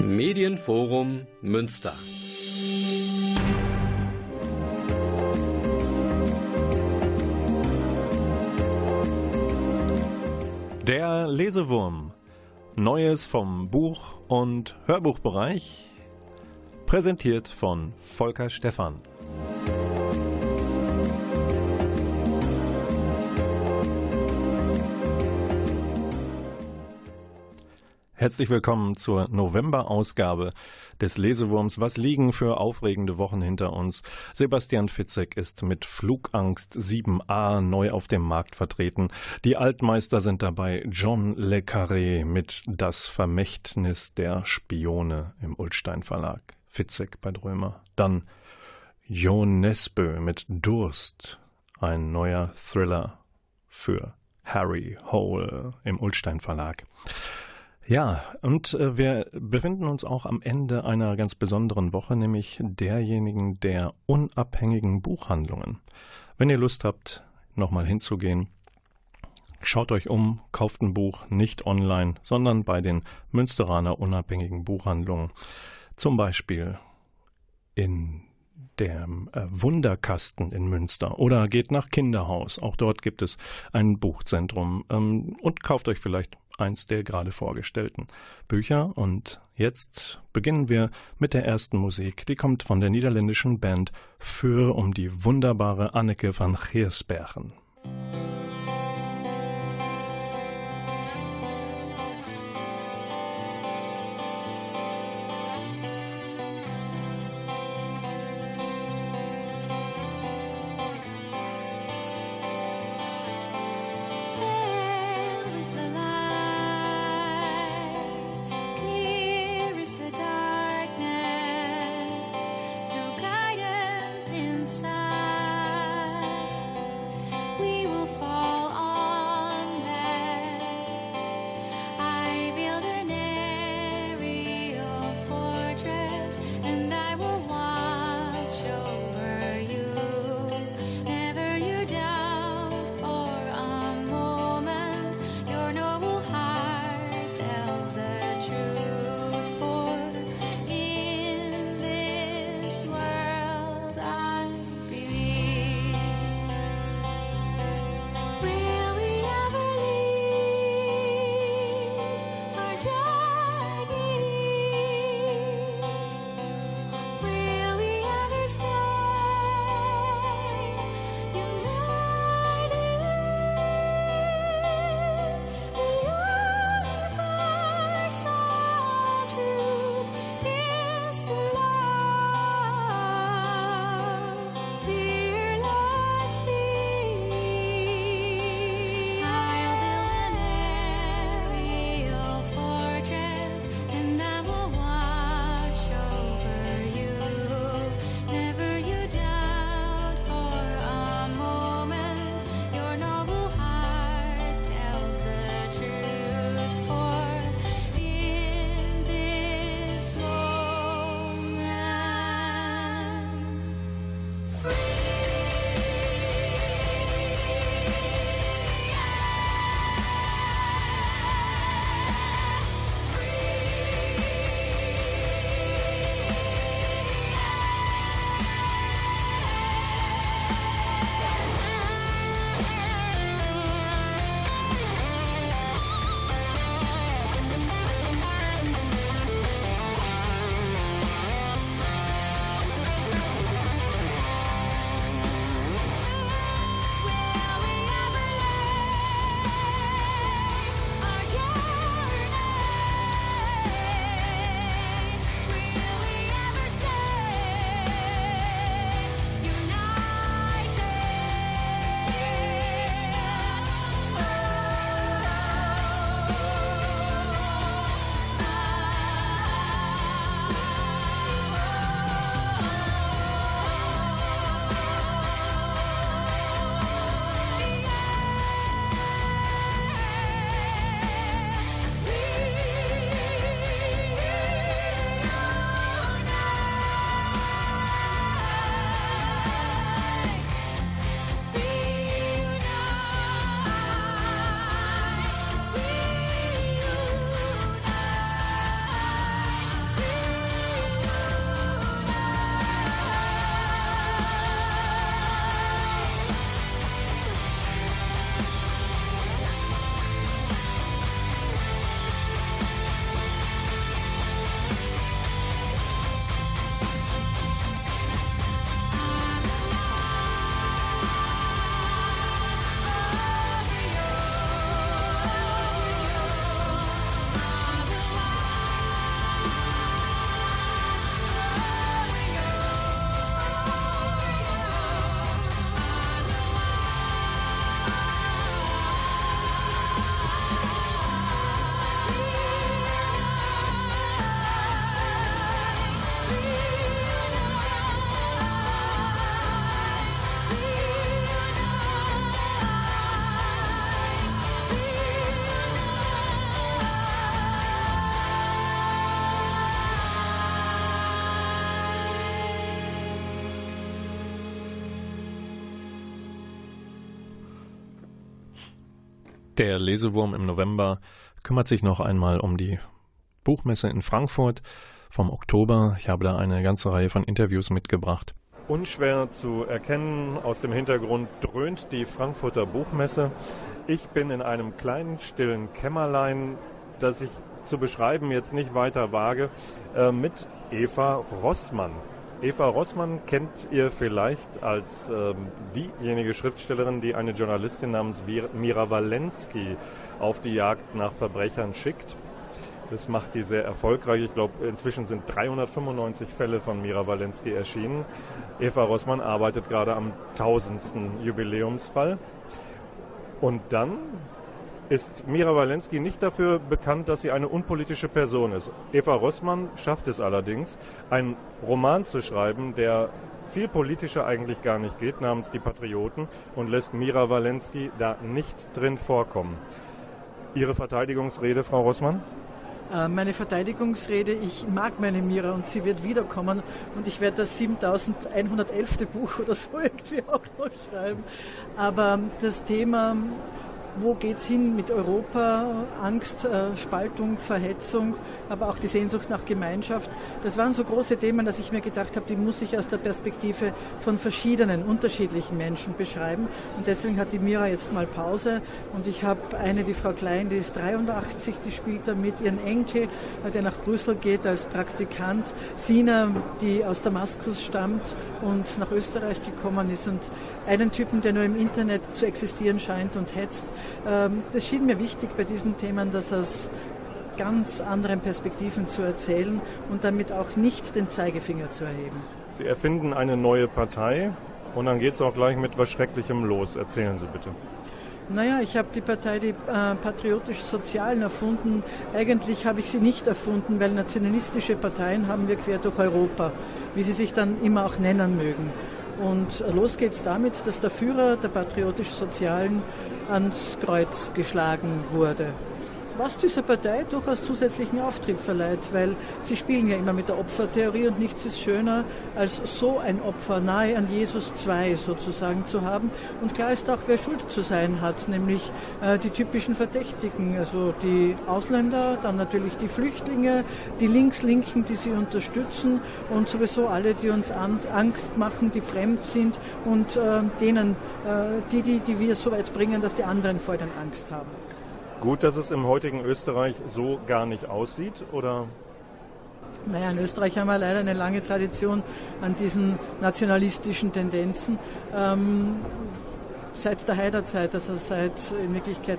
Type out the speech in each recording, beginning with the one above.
Medienforum Münster. Der Lesewurm. Neues vom Buch- und Hörbuchbereich. Präsentiert von Volker Stephan. Herzlich willkommen zur November-Ausgabe des Lesewurms. Was liegen für aufregende Wochen hinter uns? Sebastian Fitzek ist mit Flugangst 7a neu auf dem Markt vertreten. Die Altmeister sind dabei John Le Carré mit Das Vermächtnis der Spione im Ulstein Verlag. Fitzek bei Drömer. Dann Jon Nesbø mit Durst. Ein neuer Thriller für Harry Hole im Ulstein Verlag. Ja, und äh, wir befinden uns auch am Ende einer ganz besonderen Woche, nämlich derjenigen der unabhängigen Buchhandlungen. Wenn ihr Lust habt, nochmal hinzugehen, schaut euch um, kauft ein Buch nicht online, sondern bei den Münsteraner unabhängigen Buchhandlungen. Zum Beispiel in dem äh, Wunderkasten in Münster oder geht nach Kinderhaus. Auch dort gibt es ein Buchzentrum ähm, und kauft euch vielleicht eins der gerade vorgestellten Bücher. Und jetzt beginnen wir mit der ersten Musik. Die kommt von der niederländischen Band Für um die wunderbare Anneke van Geersbergen. We Der Lesewurm im November kümmert sich noch einmal um die Buchmesse in Frankfurt vom Oktober. Ich habe da eine ganze Reihe von Interviews mitgebracht. Unschwer zu erkennen, aus dem Hintergrund dröhnt die Frankfurter Buchmesse. Ich bin in einem kleinen, stillen Kämmerlein, das ich zu beschreiben jetzt nicht weiter wage, äh, mit Eva Rossmann. Eva Rossmann kennt ihr vielleicht als ähm, diejenige Schriftstellerin, die eine Journalistin namens Mira Walensky auf die Jagd nach Verbrechern schickt. Das macht die sehr erfolgreich. Ich glaube, inzwischen sind 395 Fälle von Mira Walensky erschienen. Eva Rossmann arbeitet gerade am tausendsten Jubiläumsfall. Und dann ist Mira Walensky nicht dafür bekannt, dass sie eine unpolitische Person ist. Eva Rossmann schafft es allerdings, einen Roman zu schreiben, der viel politischer eigentlich gar nicht geht, namens Die Patrioten, und lässt Mira Walensky da nicht drin vorkommen. Ihre Verteidigungsrede, Frau Rossmann? Äh, meine Verteidigungsrede, ich mag meine Mira und sie wird wiederkommen und ich werde das 7111. Buch oder so irgendwie auch noch schreiben. Aber das Thema wo geht es hin mit Europa, Angst, äh, Spaltung, Verhetzung, aber auch die Sehnsucht nach Gemeinschaft. Das waren so große Themen, dass ich mir gedacht habe, die muss ich aus der Perspektive von verschiedenen, unterschiedlichen Menschen beschreiben. Und deswegen hat die Mira jetzt mal Pause und ich habe eine, die Frau Klein, die ist 83, die spielt da mit ihren Enkel, äh, der nach Brüssel geht als Praktikant. Sina, die aus Damaskus stammt und nach Österreich gekommen ist und einen Typen, der nur im Internet zu existieren scheint und hetzt. Ähm, das schien mir wichtig bei diesen Themen, dass aus ganz anderen Perspektiven zu erzählen und damit auch nicht den Zeigefinger zu erheben. Sie erfinden eine neue Partei und dann geht es auch gleich mit was Schrecklichem los. Erzählen Sie bitte. Naja, ich habe die Partei die äh, patriotisch-sozialen erfunden. Eigentlich habe ich sie nicht erfunden, weil nationalistische Parteien haben wir quer durch Europa, wie sie sich dann immer auch nennen mögen. Und los geht's damit, dass der Führer der patriotisch-sozialen ans Kreuz geschlagen wurde was dieser Partei durchaus zusätzlichen Auftrieb verleiht, weil sie spielen ja immer mit der Opfertheorie und nichts ist schöner, als so ein Opfer nahe an Jesus 2 sozusagen zu haben. Und klar ist auch, wer Schuld zu sein hat, nämlich äh, die typischen Verdächtigen, also die Ausländer, dann natürlich die Flüchtlinge, die Linkslinken, die sie unterstützen und sowieso alle, die uns Angst machen, die fremd sind und äh, denen, äh, die, die, die wir so weit bringen, dass die anderen vor ihnen Angst haben. Gut, dass es im heutigen Österreich so gar nicht aussieht, oder? Naja, in Österreich haben wir leider eine lange Tradition an diesen nationalistischen Tendenzen. Ähm, seit der Haiderzeit, also seit in Wirklichkeit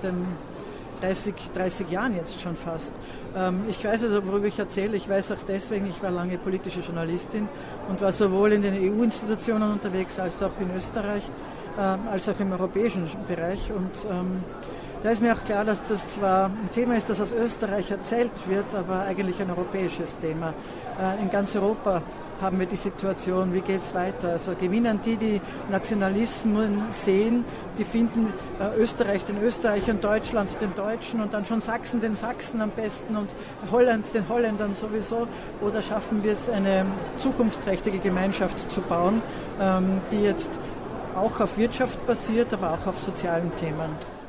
30, 30 Jahren jetzt schon fast. Ähm, ich weiß also, worüber ich erzähle. Ich weiß auch deswegen, ich war lange politische Journalistin und war sowohl in den EU-Institutionen unterwegs als auch in Österreich, äh, als auch im europäischen Bereich. Und ähm, da ist mir auch klar, dass das zwar ein Thema ist, das aus Österreich erzählt wird, aber eigentlich ein europäisches Thema. Äh, in ganz Europa haben wir die Situation, wie geht es weiter? Also gewinnen die, die Nationalismen sehen, die finden äh, Österreich den Österreichern, Deutschland den Deutschen und dann schon Sachsen den Sachsen am besten und Holland den Holländern sowieso? Oder schaffen wir es, eine zukunftsträchtige Gemeinschaft zu bauen, ähm, die jetzt auch auf Wirtschaft basiert, aber auch auf sozialen Themen?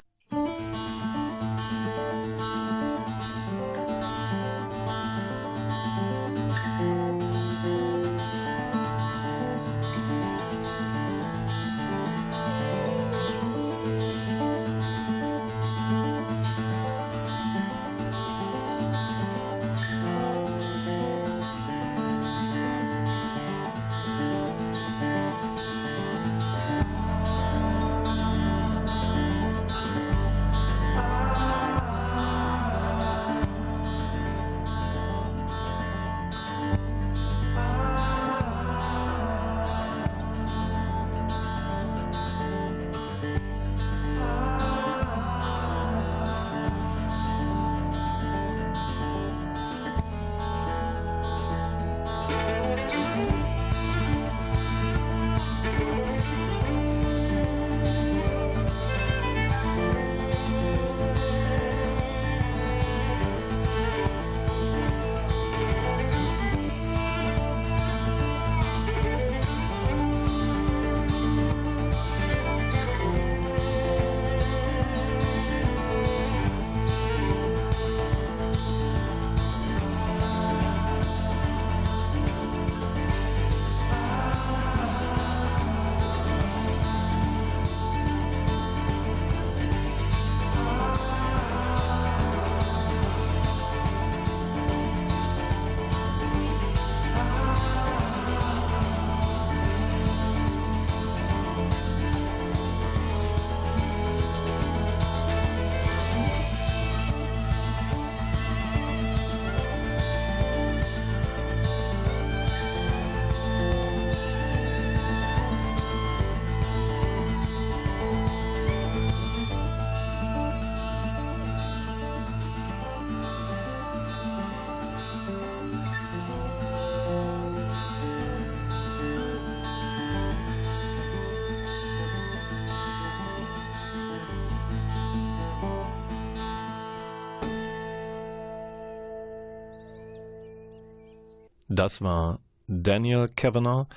Das war Daniel Kavanagh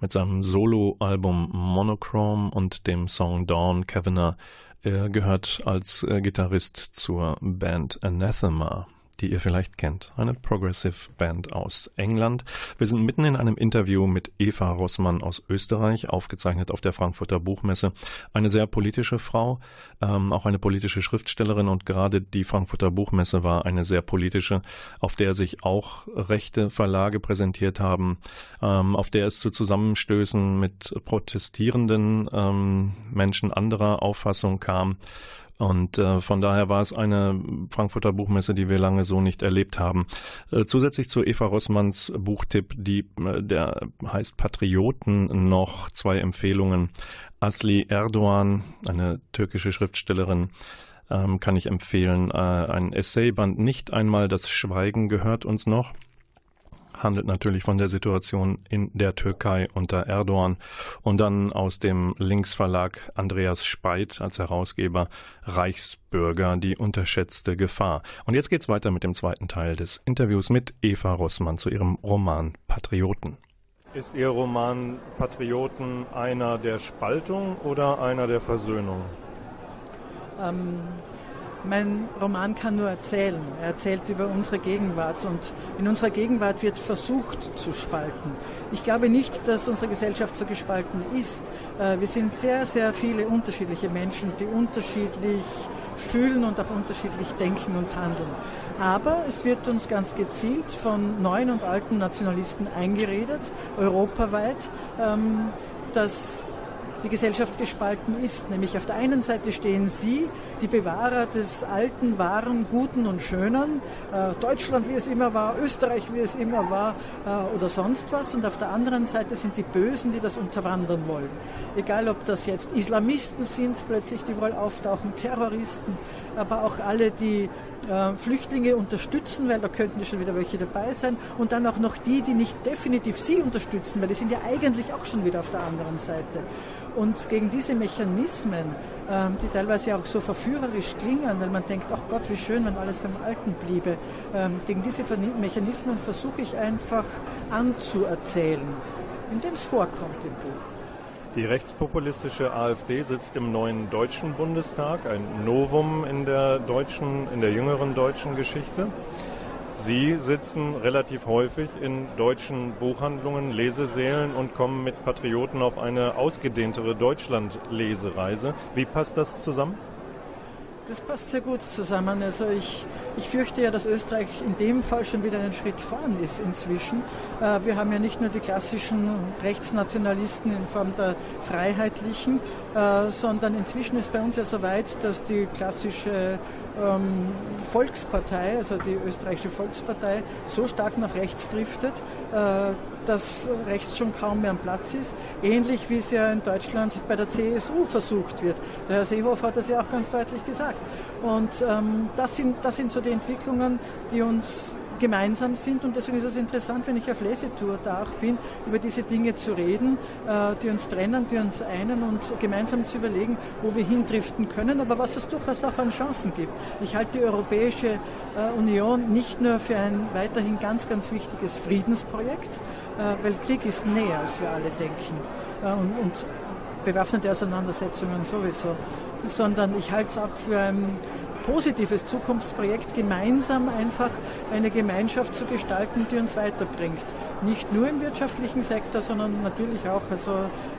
mit seinem Soloalbum Monochrome und dem Song Dawn Kavanagh. Er gehört als äh, Gitarrist zur Band Anathema die ihr vielleicht kennt, eine Progressive Band aus England. Wir sind mitten in einem Interview mit Eva Rossmann aus Österreich, aufgezeichnet auf der Frankfurter Buchmesse. Eine sehr politische Frau, ähm, auch eine politische Schriftstellerin und gerade die Frankfurter Buchmesse war eine sehr politische, auf der sich auch rechte Verlage präsentiert haben, ähm, auf der es zu Zusammenstößen mit protestierenden ähm, Menschen anderer Auffassung kam. Und äh, von daher war es eine Frankfurter Buchmesse, die wir lange so nicht erlebt haben. Äh, zusätzlich zu Eva Rossmanns Buchtipp, die, äh, der heißt Patrioten, noch zwei Empfehlungen. Asli Erdogan, eine türkische Schriftstellerin, ähm, kann ich empfehlen. Äh, ein Essayband Nicht einmal das Schweigen gehört uns noch handelt natürlich von der Situation in der Türkei unter Erdogan und dann aus dem Linksverlag Andreas Speit als Herausgeber Reichsbürger, die unterschätzte Gefahr. Und jetzt geht's weiter mit dem zweiten Teil des Interviews mit Eva Rossmann zu ihrem Roman Patrioten. Ist Ihr Roman Patrioten einer der Spaltung oder einer der Versöhnung? Ähm, mein Roman kann nur erzählen. Er erzählt über unsere Gegenwart und in unserer Gegenwart wird versucht zu spalten. Ich glaube nicht, dass unsere Gesellschaft so gespalten ist. Äh, wir sind sehr, sehr viele unterschiedliche Menschen, die unterschiedlich fühlen und auch unterschiedlich denken und handeln. Aber es wird uns ganz gezielt von neuen und alten Nationalisten eingeredet, europaweit, ähm, dass die Gesellschaft gespalten ist. Nämlich auf der einen Seite stehen Sie, die Bewahrer des Alten, Wahren, Guten und Schönen, äh, Deutschland wie es immer war, Österreich wie es immer war äh, oder sonst was. Und auf der anderen Seite sind die Bösen, die das unterwandern wollen. Egal, ob das jetzt Islamisten sind, plötzlich die wohl auftauchen, Terroristen, aber auch alle, die äh, Flüchtlinge unterstützen, weil da könnten schon wieder welche dabei sein. Und dann auch noch die, die nicht definitiv sie unterstützen, weil die sind ja eigentlich auch schon wieder auf der anderen Seite. Und gegen diese Mechanismen, ähm, die teilweise auch so verführerisch klingen, weil man denkt, ach Gott, wie schön, wenn alles beim Alten bliebe, ähm, gegen diese Mechanismen versuche ich einfach anzuerzählen, indem es vorkommt im Buch. Die rechtspopulistische AfD sitzt im neuen Deutschen Bundestag, ein Novum in der deutschen, in der jüngeren deutschen Geschichte. Sie sitzen relativ häufig in deutschen Buchhandlungen, Lesesälen und kommen mit Patrioten auf eine ausgedehntere Deutschland-Lesereise. Wie passt das zusammen? Das passt sehr gut zusammen. Also ich, ich fürchte ja, dass Österreich in dem Fall schon wieder einen Schritt vorn ist inzwischen. Äh, wir haben ja nicht nur die klassischen Rechtsnationalisten in Form der Freiheitlichen, äh, sondern inzwischen ist bei uns ja so weit, dass die klassische ähm, Volkspartei, also die österreichische Volkspartei, so stark nach rechts driftet, äh, dass rechts schon kaum mehr am Platz ist. Ähnlich wie es ja in Deutschland bei der CSU versucht wird. Der Herr Seehofer hat das ja auch ganz deutlich gesagt. Und ähm, das, sind, das sind so die Entwicklungen, die uns gemeinsam sind. Und deswegen ist es interessant, wenn ich auf Lesetour da auch bin, über diese Dinge zu reden, äh, die uns trennen, die uns einen und gemeinsam zu überlegen, wo wir hindriften können, aber was es durchaus auch an Chancen gibt. Ich halte die Europäische äh, Union nicht nur für ein weiterhin ganz, ganz wichtiges Friedensprojekt, äh, weil Krieg ist näher, als wir alle denken. und, und bewaffnete Auseinandersetzungen sowieso, sondern ich halte es auch für ein positives Zukunftsprojekt, gemeinsam einfach eine Gemeinschaft zu gestalten, die uns weiterbringt. Nicht nur im wirtschaftlichen Sektor, sondern natürlich auch also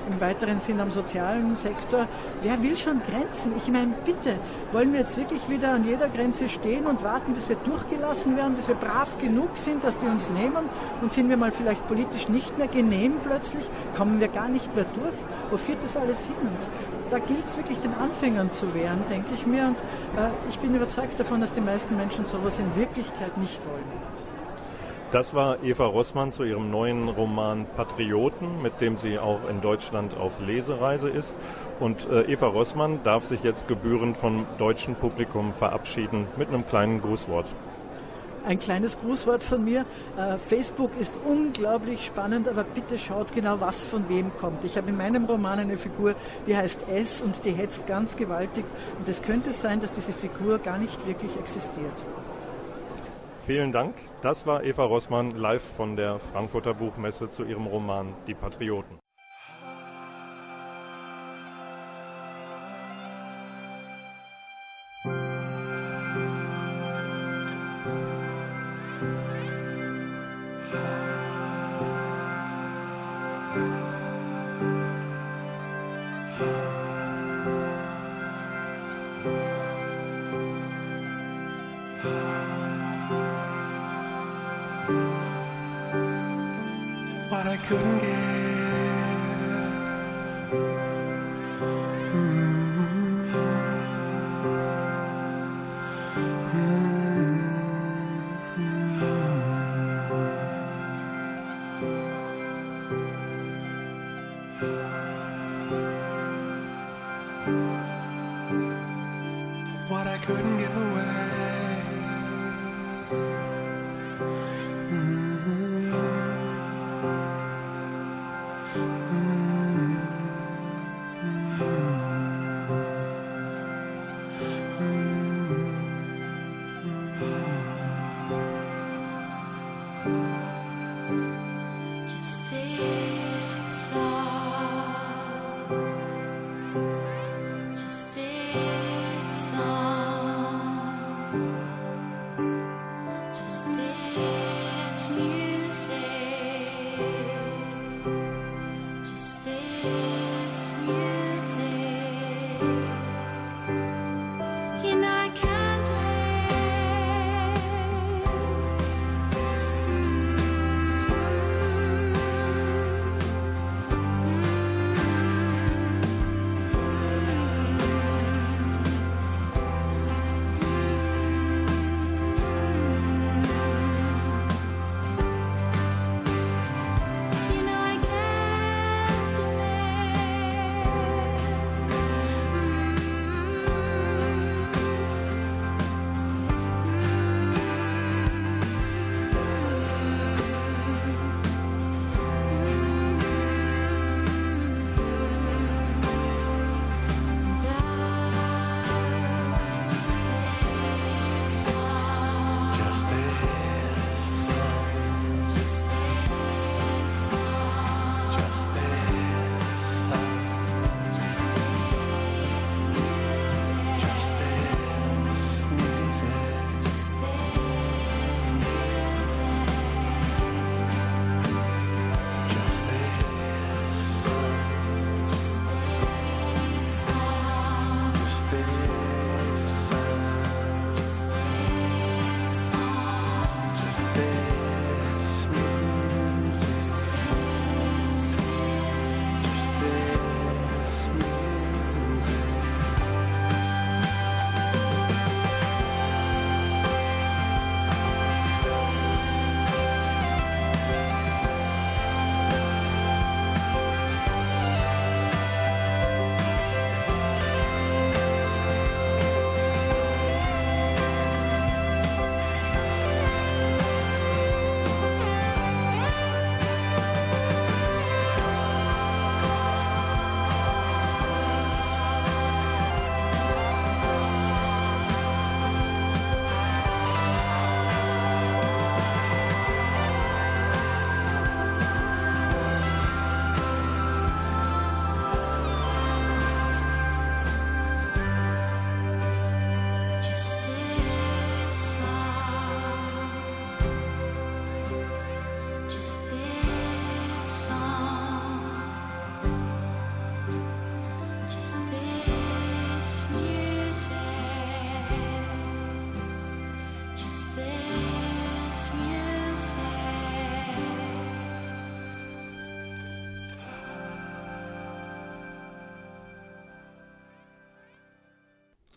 im weiteren Sinn am sozialen Sektor. Wer will schon Grenzen? Ich meine, bitte, wollen wir jetzt wirklich wieder an jeder Grenze stehen und warten, bis wir durchgelassen werden, bis wir brav genug sind, dass die uns nehmen und sind wir mal vielleicht politisch nicht mehr genehm plötzlich, kommen wir gar nicht mehr durch? Wo führt das alles hin? Und da gilt es wirklich den Anfängern zu wehren, denke ich mir. Und äh, ich bin überzeugt davon, dass die meisten Menschen sowas in Wirklichkeit nicht wollen. Das war Eva Rossmann zu ihrem neuen Roman Patrioten, mit dem sie auch in Deutschland auf Lesereise ist. Und äh, Eva Rossmann darf sich jetzt gebührend vom deutschen Publikum verabschieden mit einem kleinen Grußwort ein kleines Grußwort von mir. Äh, Facebook ist unglaublich spannend, aber bitte schaut genau, was von wem kommt. Ich habe in meinem Roman eine Figur, die heißt S und die hetzt ganz gewaltig. Und es könnte sein, dass diese Figur gar nicht wirklich existiert. Vielen Dank. Das war Eva Rossmann live von der Frankfurter Buchmesse zu ihrem Roman Die Patrioten. Couldn't get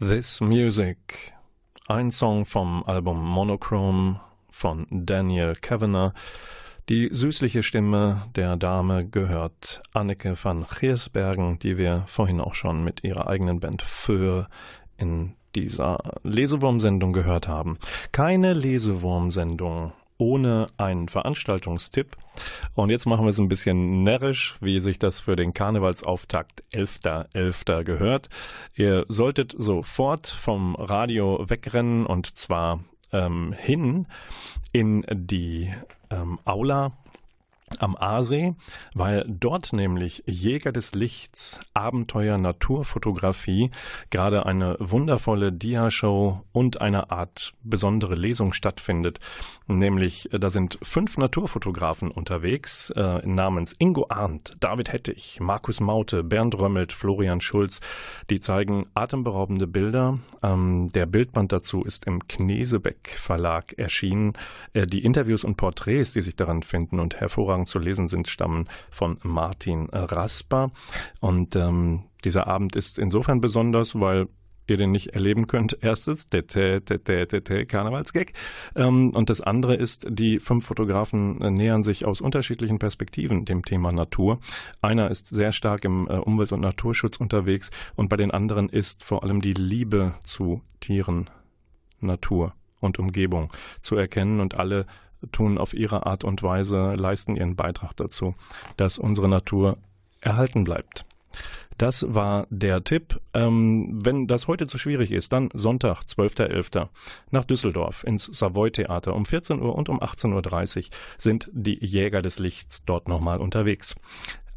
This Music, ein Song vom Album Monochrome von Daniel Kavanagh. Die süßliche Stimme der Dame gehört Anneke van Giersbergen, die wir vorhin auch schon mit ihrer eigenen Band Föhr in dieser Lesewurmsendung gehört haben. Keine Lesewurmsendung ohne einen Veranstaltungstipp. Und jetzt machen wir es ein bisschen närrisch, wie sich das für den Karnevalsauftakt 11.11. .11. gehört. Ihr solltet sofort vom Radio wegrennen und zwar ähm, hin in die ähm, Aula am Aasee, weil dort nämlich Jäger des Lichts, Abenteuer Naturfotografie gerade eine wundervolle Dia-Show und eine Art besondere Lesung stattfindet. Nämlich, äh, da sind fünf Naturfotografen unterwegs, äh, namens Ingo Arndt, David Hettich, Markus Maute, Bernd Römmelt, Florian Schulz. Die zeigen atemberaubende Bilder. Ähm, der Bildband dazu ist im Knesebeck Verlag erschienen. Äh, die Interviews und Porträts, die sich daran finden und hervorragend zu lesen sind, stammen von Martin Rasper. Und ähm, dieser Abend ist insofern besonders, weil ihr den nicht erleben könnt. Erstes, Karnevalsgag. Ähm, und das andere ist, die fünf Fotografen nähern sich aus unterschiedlichen Perspektiven dem Thema Natur. Einer ist sehr stark im äh, Umwelt- und Naturschutz unterwegs und bei den anderen ist vor allem die Liebe zu Tieren, Natur und Umgebung zu erkennen und alle tun auf ihre Art und Weise, leisten ihren Beitrag dazu, dass unsere Natur erhalten bleibt. Das war der Tipp. Ähm, wenn das heute zu schwierig ist, dann Sonntag, 12.11. nach Düsseldorf ins Savoy Theater um 14 Uhr und um 18.30 Uhr sind die Jäger des Lichts dort nochmal unterwegs.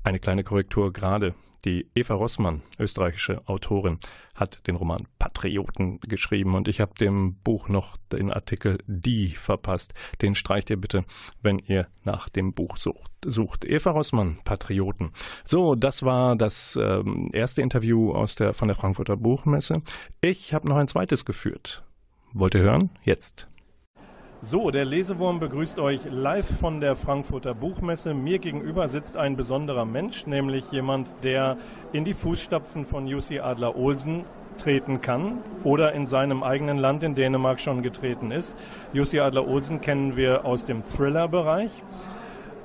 Eine kleine Korrektur gerade. Die Eva Rossmann, österreichische Autorin, hat den Roman Patrioten geschrieben und ich habe dem Buch noch den Artikel Die verpasst. Den streicht ihr bitte, wenn ihr nach dem Buch sucht. sucht. Eva Rossmann, Patrioten. So, das war das ähm, erste Interview aus der, von der Frankfurter Buchmesse. Ich habe noch ein zweites geführt. Wollt ihr hören? Jetzt. So, der Lesewurm begrüßt euch live von der Frankfurter Buchmesse. Mir gegenüber sitzt ein besonderer Mensch, nämlich jemand, der in die Fußstapfen von Jussi Adler Olsen treten kann oder in seinem eigenen Land in Dänemark schon getreten ist. Jussi Adler Olsen kennen wir aus dem Thriller-Bereich.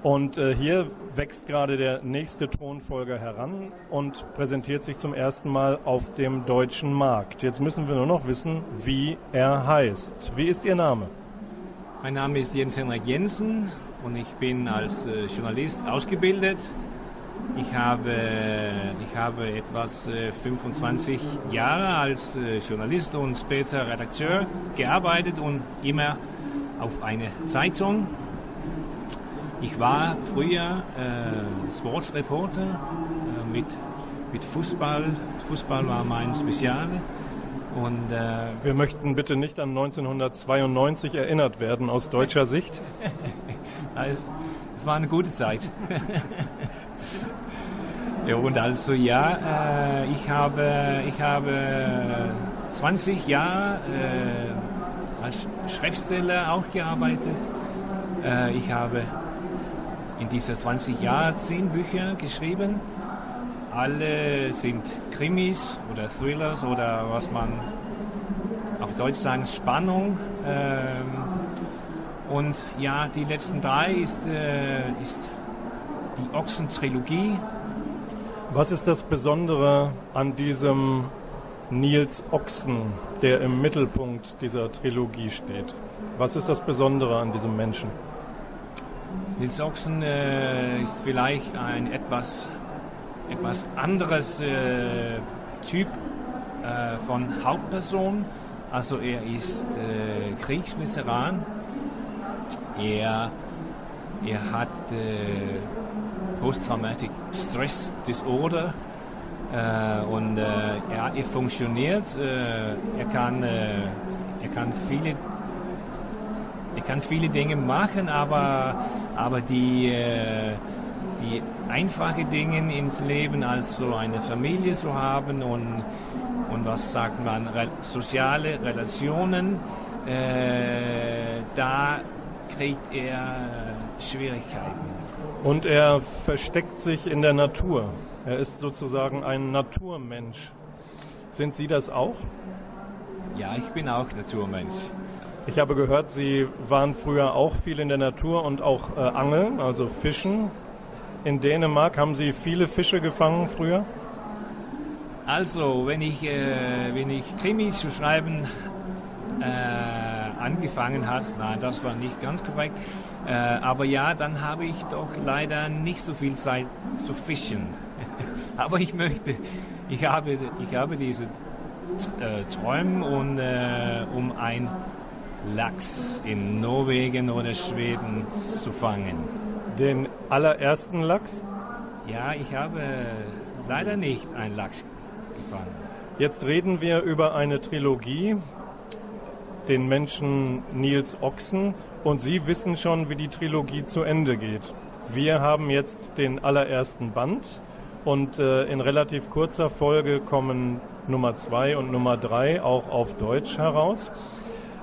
Und äh, hier wächst gerade der nächste Thronfolger heran und präsentiert sich zum ersten Mal auf dem deutschen Markt. Jetzt müssen wir nur noch wissen, wie er heißt. Wie ist Ihr Name? Mein Name ist Jens Henrik Jensen und ich bin als äh, Journalist ausgebildet. Ich habe, ich habe etwas äh, 25 Jahre als äh, Journalist und später Redakteur gearbeitet und immer auf eine Zeitung. Ich war früher äh, Sportsreporter äh, mit, mit Fußball. Fußball war mein Spezial. Und äh, wir möchten bitte nicht an 1992 erinnert werden aus deutscher Sicht. es war eine gute Zeit. ja, und also ja, äh, ich habe, ich habe 20 Jahre äh, als Schriftsteller auch gearbeitet. Äh, ich habe in diesen 20 Jahren 10 Bücher geschrieben alle sind Krimis oder Thrillers oder was man auf Deutsch sagen Spannung. Ähm, und ja, die letzten drei ist, äh, ist die Ochsen-Trilogie. Was ist das Besondere an diesem Nils Ochsen, der im Mittelpunkt dieser Trilogie steht? Was ist das Besondere an diesem Menschen? Nils Ochsen äh, ist vielleicht ein etwas etwas anderes äh, Typ äh, von Hauptperson. Also er ist äh, Kriegsveteran. Er, er hat äh, Post-Traumatic Stress Disorder äh, und äh, er, er funktioniert. er, kann, er kann viele er kann viele Dinge machen, aber, aber die, die einfache Dinge ins Leben, als so eine Familie zu haben und, und was sagt man, soziale Relationen, äh, da kriegt er Schwierigkeiten. Und er versteckt sich in der Natur. Er ist sozusagen ein Naturmensch. Sind Sie das auch? Ja, ich bin auch Naturmensch. Ich habe gehört, Sie waren früher auch viel in der Natur und auch äh, angeln, also fischen in Dänemark? Haben Sie viele Fische gefangen früher? Also, wenn ich, äh, wenn ich Krimis zu schreiben äh, angefangen habe, nein, das war nicht ganz korrekt, äh, aber ja, dann habe ich doch leider nicht so viel Zeit zu fischen. aber ich möchte, ich habe, ich habe diese äh, Träume und äh, um ein Lachs in Norwegen oder Schweden zu fangen. Den allerersten Lachs? Ja, ich habe leider nicht einen Lachs gefangen. Jetzt reden wir über eine Trilogie, den Menschen Nils Ochsen, und Sie wissen schon, wie die Trilogie zu Ende geht. Wir haben jetzt den allerersten Band und äh, in relativ kurzer Folge kommen Nummer zwei und Nummer drei auch auf Deutsch heraus.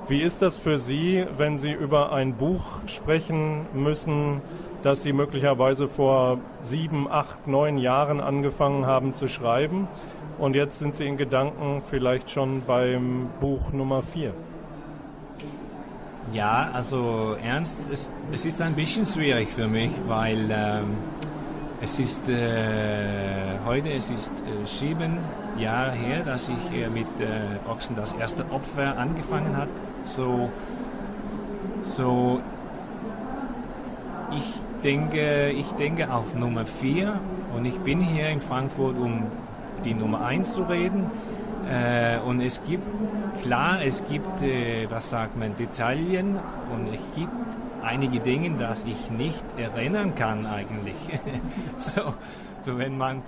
Wie ist das für Sie, wenn Sie über ein Buch sprechen müssen, das Sie möglicherweise vor sieben, acht, neun Jahren angefangen haben zu schreiben und jetzt sind Sie in Gedanken vielleicht schon beim Buch Nummer vier? Ja, also ernst, es, es ist ein bisschen schwierig für mich, weil ähm, es ist äh, heute, es ist äh, sieben Jahre her, dass ich äh, mit Ochsen das erste Opfer angefangen hat. So, so denke, ich denke auf Nummer vier und ich bin hier in Frankfurt, um die Nummer eins zu reden. Äh, und es gibt, klar, es gibt, äh, was sagt man, Detaillen und es gibt einige Dinge, das ich nicht erinnern kann eigentlich. so, so wenn man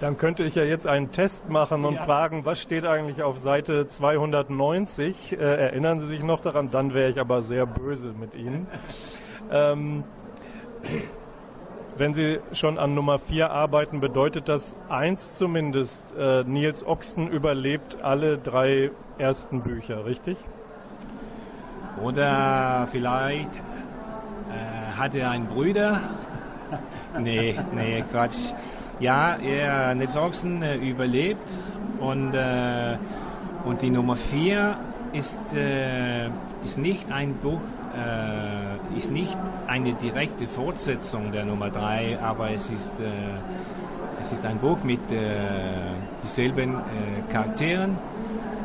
dann könnte ich ja jetzt einen Test machen und ja. fragen, was steht eigentlich auf Seite 290? Äh, erinnern Sie sich noch daran? Dann wäre ich aber sehr böse mit Ihnen. ähm, wenn Sie schon an Nummer 4 arbeiten, bedeutet das eins zumindest, äh, Nils Ochsen überlebt alle drei ersten Bücher, richtig? Oder vielleicht äh, hat er einen Bruder? nee, nee, Quatsch. Ja, er, Nils Ochsen äh, überlebt und, äh, und die Nummer 4 ist, äh, ist nicht ein Buch, äh, ist nicht eine direkte Fortsetzung der Nummer 3, aber es ist, äh, es ist ein Buch mit äh, dieselben äh, Charakteren,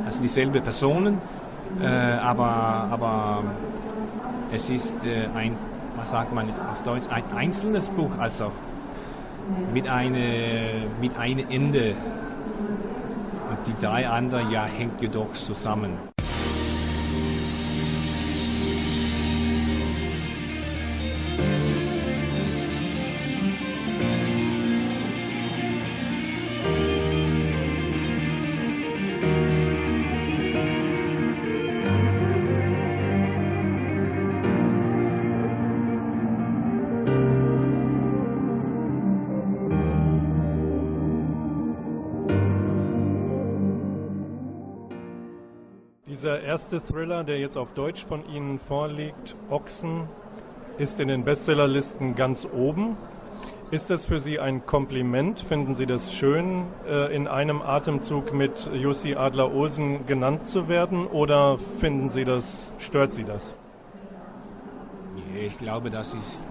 also dieselben Personen, äh, aber, aber es ist ein, was sagt man auf Deutsch, ein einzelnes Buch, also mit einem mit einem Ende. Und die drei anderen ja hängt jedoch zusammen. Dieser erste Thriller, der jetzt auf Deutsch von Ihnen vorliegt, Ochsen, ist in den Bestsellerlisten ganz oben. Ist das für Sie ein Kompliment? Finden Sie das schön, äh, in einem Atemzug mit Jussi Adler-Olsen genannt zu werden? Oder finden Sie das, stört Sie das? Ich glaube, das ist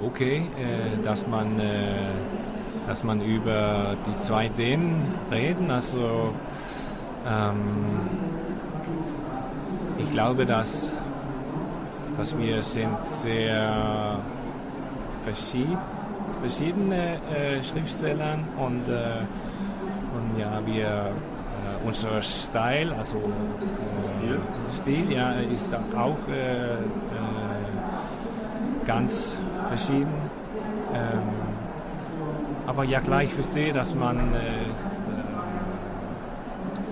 okay, äh, dass man, äh, dass man über die zwei Themen reden. Also ähm, ich glaube, dass, dass wir sind sehr verschied, verschiedene äh, Schriftsteller und, äh, und ja, wir äh, unser Style, also Stil. Stil, ja, ist auch äh, äh, ganz verschieden. Ähm, aber ja, klar, ich verstehe, dass man äh,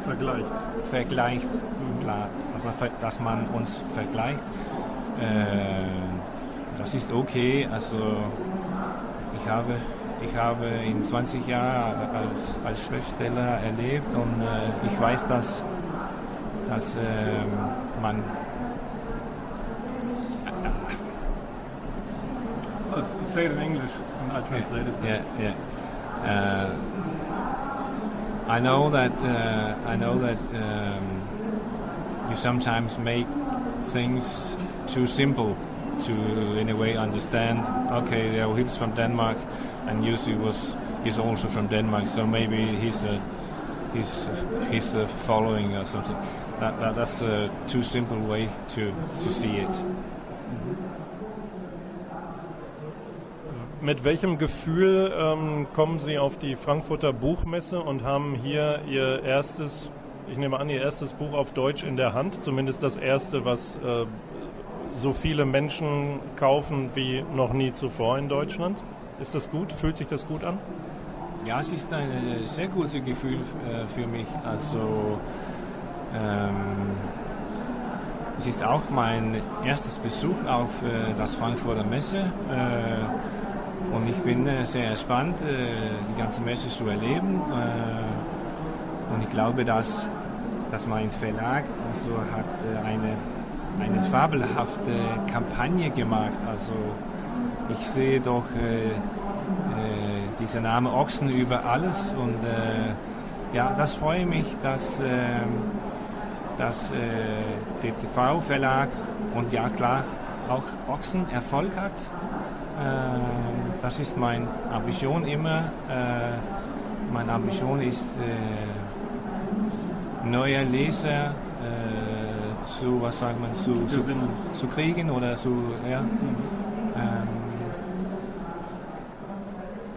vergleicht. Vergleicht, klar, dass man, dass man uns vergleicht. Äh, das ist okay. Also ich habe, ich habe in 20 Jahren als, als Schriftsteller erlebt und äh, ich weiß, dass, dass äh, man Say it in English and I'll translate it. Yeah, yeah. Uh, I know that uh, I know that um, you sometimes make things too simple to in a way understand. Okay, yeah, he's from Denmark, and Jussi was he's also from Denmark, so maybe he's a he's he's a following or something. That, that that's a too simple way to to see it. Mit welchem Gefühl ähm, kommen Sie auf die Frankfurter Buchmesse und haben hier Ihr erstes ich nehme an, Ihr erstes Buch auf Deutsch in der Hand, zumindest das erste, was äh, so viele Menschen kaufen wie noch nie zuvor in Deutschland. Ist das gut? Fühlt sich das gut an? Ja, es ist ein äh, sehr gutes Gefühl äh, für mich. Also ähm, es ist auch mein erstes Besuch auf äh, das Frankfurter Messe äh, und ich bin äh, sehr gespannt, die ganze Messe zu erleben. Und ich glaube, dass, dass mein Verlag also hat eine eine fabelhafte Kampagne gemacht. Also ich sehe doch äh, äh, dieser Name Ochsen über alles und äh, ja, das freut mich, dass, ähm, dass äh, der TV-Verlag und ja klar auch Ochsen Erfolg hat. Ähm, das ist meine Ambition immer. Äh, meine Ambition ist äh, neue Leser zu, was sagt man, zu, zu, zu kriegen oder zu, ja. Ähm.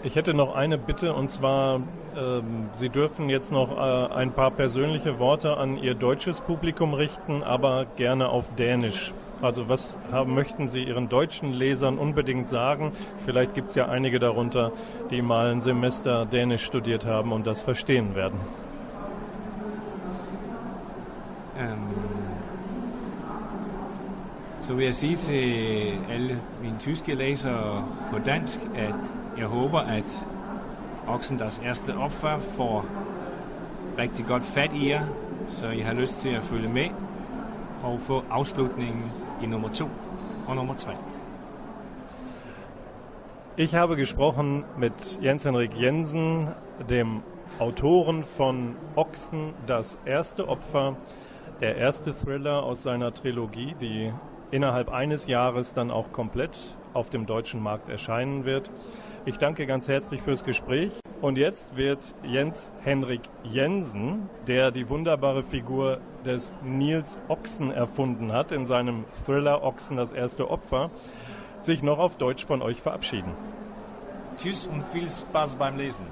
Ich hätte noch eine Bitte und zwar, ähm, Sie dürfen jetzt noch äh, ein paar persönliche Worte an Ihr deutsches Publikum richten, aber gerne auf Dänisch. Also was haben, möchten Sie Ihren deutschen Lesern unbedingt sagen? Vielleicht gibt es ja einige darunter, die mal ein Semester Dänisch studiert haben und das verstehen werden. Så vil jeg sige til alle mine tyske læsere på dansk, at jeg håber, at Oksen, deres erste opfør, får rigtig godt fat i jer, så I har lyst til at følge med og få afslutningen i nummer to og nummer tre. Ich habe gesprochen mit Jens Henrik Jensen, dem Autoren von Ochsen, das erste Opfer, der erste Thriller aus seiner Trilogie, die innerhalb eines Jahres dann auch komplett auf dem deutschen Markt erscheinen wird. Ich danke ganz herzlich fürs Gespräch. Und jetzt wird Jens Henrik Jensen, der die wunderbare Figur des Nils Ochsen erfunden hat, in seinem Thriller Ochsen das erste Opfer, sich noch auf Deutsch von euch verabschieden. Tschüss und viel Spaß beim Lesen.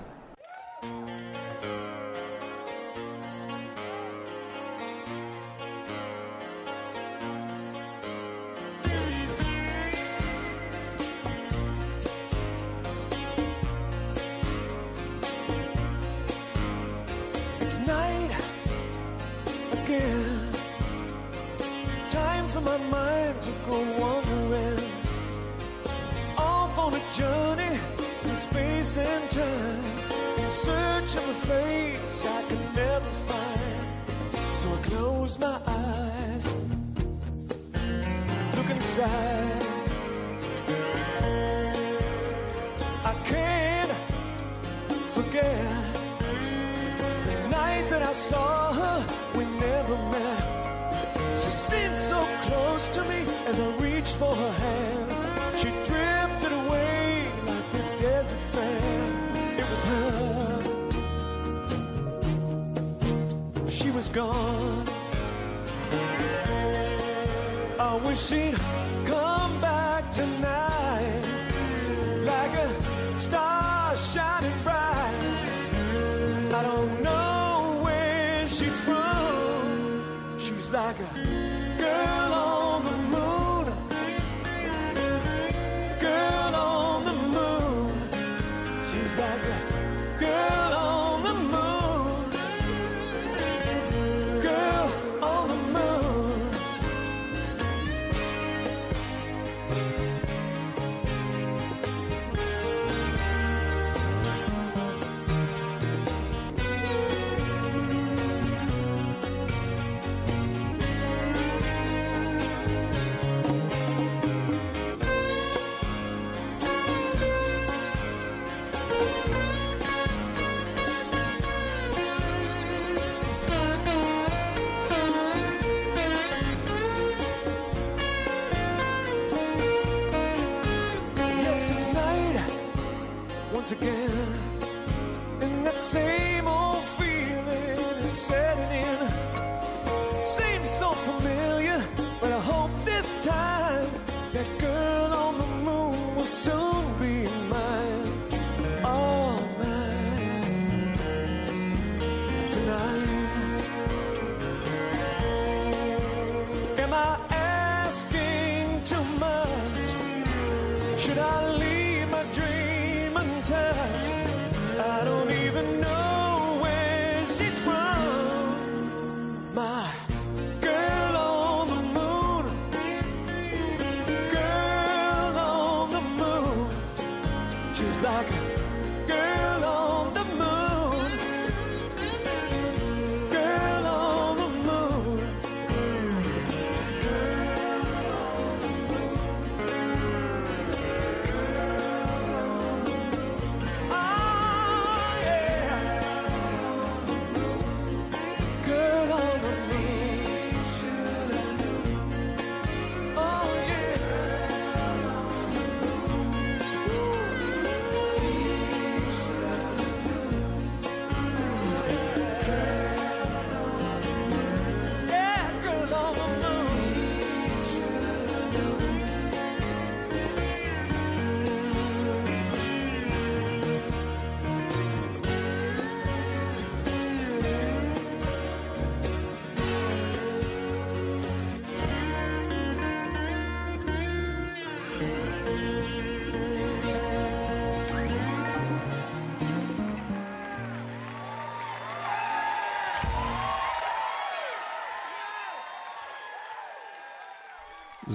time for my mind to go wandering. Off on a journey through space and time In search of a face I can never find. So I close my eyes Look inside. I can't forget The night that I saw close to me as I reached for her hand. She drifted away like the desert sand. It was her. She was gone. I wish she'd come back tonight like a star shining bright. I don't know where she's from. She's like a once again. In that same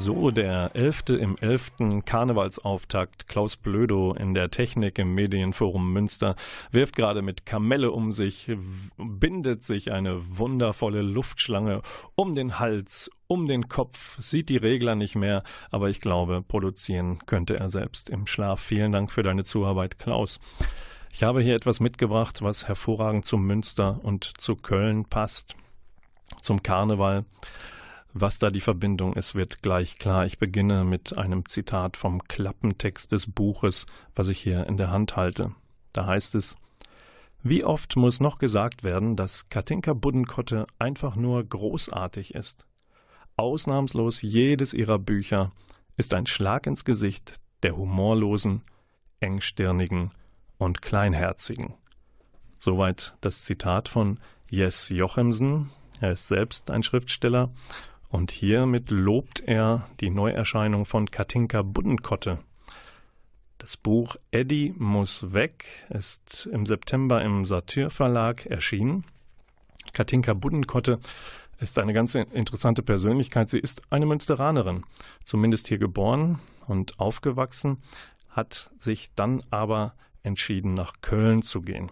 So, der 11. im 11. Karnevalsauftakt. Klaus Blödo in der Technik im Medienforum Münster wirft gerade mit Kamelle um sich, bindet sich eine wundervolle Luftschlange um den Hals, um den Kopf, sieht die Regler nicht mehr, aber ich glaube, produzieren könnte er selbst im Schlaf. Vielen Dank für deine Zuarbeit, Klaus. Ich habe hier etwas mitgebracht, was hervorragend zum Münster und zu Köln passt, zum Karneval. Was da die Verbindung ist, wird gleich klar. Ich beginne mit einem Zitat vom Klappentext des Buches, was ich hier in der Hand halte. Da heißt es Wie oft muss noch gesagt werden, dass Katinka Buddenkotte einfach nur großartig ist. Ausnahmslos jedes ihrer Bücher ist ein Schlag ins Gesicht der humorlosen, engstirnigen und kleinherzigen. Soweit das Zitat von Jes Jochemsen. Er ist selbst ein Schriftsteller und hiermit lobt er die Neuerscheinung von Katinka Buddenkotte. Das Buch Eddie muss weg ist im September im Satyr Verlag erschienen. Katinka Buddenkotte ist eine ganz interessante Persönlichkeit. Sie ist eine Münsteranerin, zumindest hier geboren und aufgewachsen, hat sich dann aber entschieden, nach Köln zu gehen.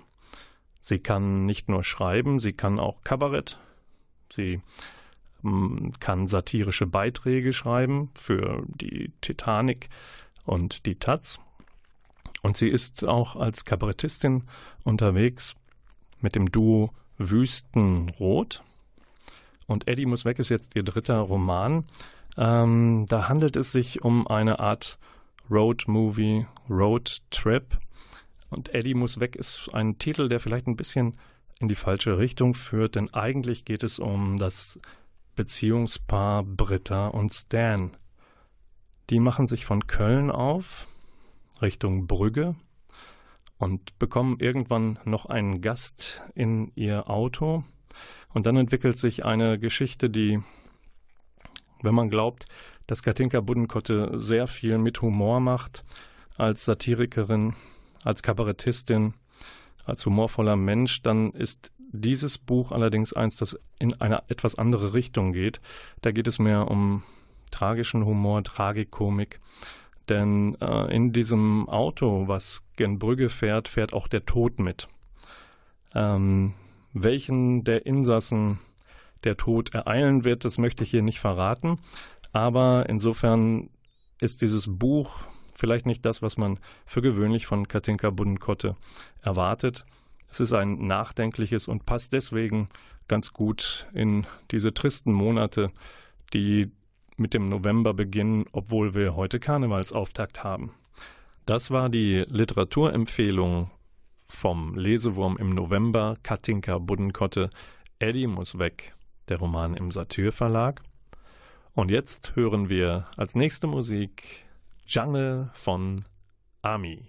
Sie kann nicht nur schreiben, sie kann auch Kabarett. Sie kann satirische Beiträge schreiben für die Titanic und die Taz. Und sie ist auch als Kabarettistin unterwegs mit dem Duo Wüstenrot. Und Eddie muss weg ist jetzt ihr dritter Roman. Ähm, da handelt es sich um eine Art Road Movie, Road Trip. Und Eddie muss weg ist ein Titel, der vielleicht ein bisschen in die falsche Richtung führt, denn eigentlich geht es um das Beziehungspaar Britta und Stan. Die machen sich von Köln auf Richtung Brügge und bekommen irgendwann noch einen Gast in ihr Auto. Und dann entwickelt sich eine Geschichte, die, wenn man glaubt, dass Katinka Buddenkotte sehr viel mit Humor macht, als Satirikerin, als Kabarettistin, als humorvoller Mensch, dann ist dieses Buch allerdings eins, das in eine etwas andere Richtung geht. Da geht es mehr um tragischen Humor, Tragikomik. Denn äh, in diesem Auto, was gen Brügge fährt, fährt auch der Tod mit. Ähm, welchen der Insassen der Tod ereilen wird, das möchte ich hier nicht verraten. Aber insofern ist dieses Buch vielleicht nicht das, was man für gewöhnlich von Katinka Buddenkotte erwartet. Es ist ein nachdenkliches und passt deswegen ganz gut in diese tristen Monate, die mit dem November beginnen, obwohl wir heute Karnevalsauftakt haben. Das war die Literaturempfehlung vom Lesewurm im November, Katinka Buddenkotte, Eddie muss weg, der Roman im Satyr Verlag. Und jetzt hören wir als nächste Musik Jungle von Ami.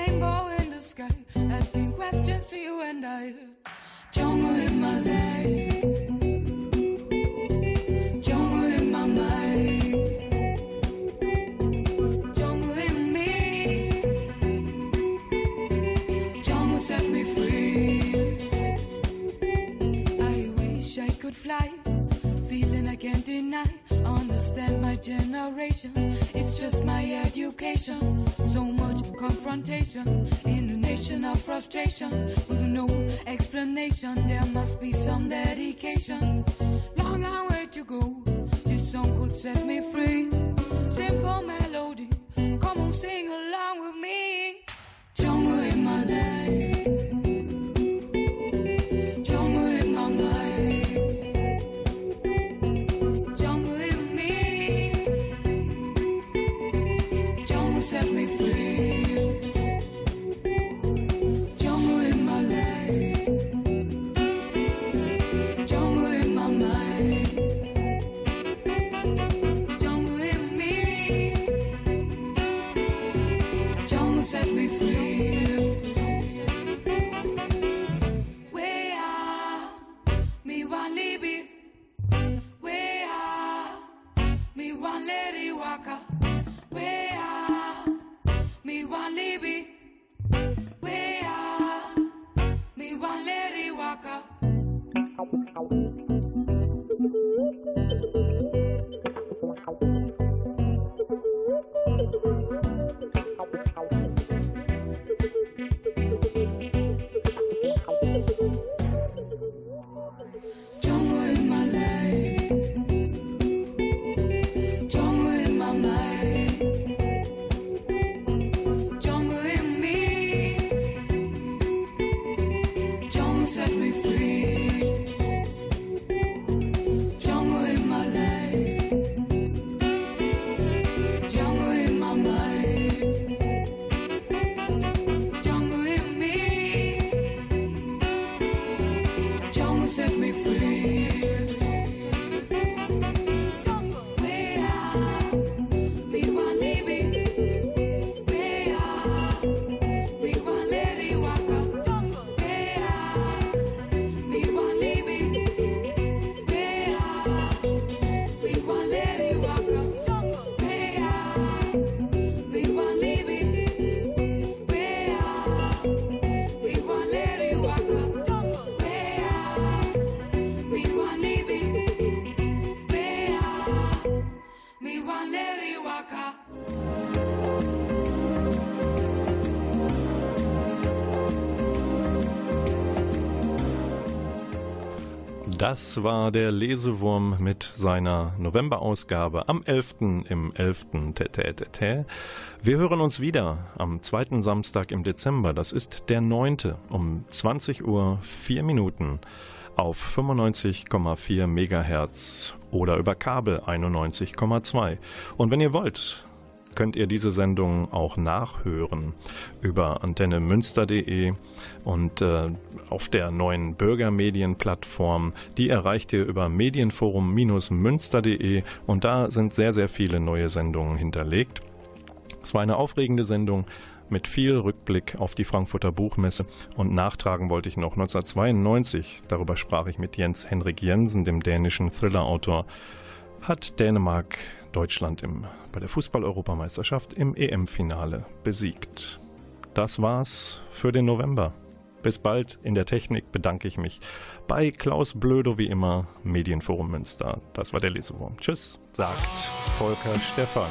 Rainbow in the sky, asking questions to you and I. Jungle in my life. Generation. It's just my education. So much confrontation in a nation of frustration. With no explanation, there must be some dedication. Long, long way to go. This song could set me free. Simple melody. Come on, sing along Das war der Lesewurm mit seiner Novemberausgabe am 11. im 11. Tete. Wir hören uns wieder am zweiten Samstag im Dezember. Das ist der 9. um 20 Uhr 4 Minuten auf 95,4 Megahertz oder über Kabel 91,2. Und wenn ihr wollt, könnt ihr diese Sendung auch nachhören über antennemünster.de und äh, auf der neuen Bürgermedienplattform. Die erreicht ihr über medienforum-münster.de und da sind sehr, sehr viele neue Sendungen hinterlegt. Es war eine aufregende Sendung mit viel Rückblick auf die Frankfurter Buchmesse und nachtragen wollte ich noch 1992, darüber sprach ich mit Jens Henrik Jensen, dem dänischen Thriller-Autor, hat Dänemark Deutschland im, bei der Fußball-Europameisterschaft im EM-Finale besiegt. Das war's für den November. Bis bald. In der Technik bedanke ich mich bei Klaus Blödo wie immer, Medienforum Münster. Das war der Lesewurm. Tschüss, sagt Volker Stephan.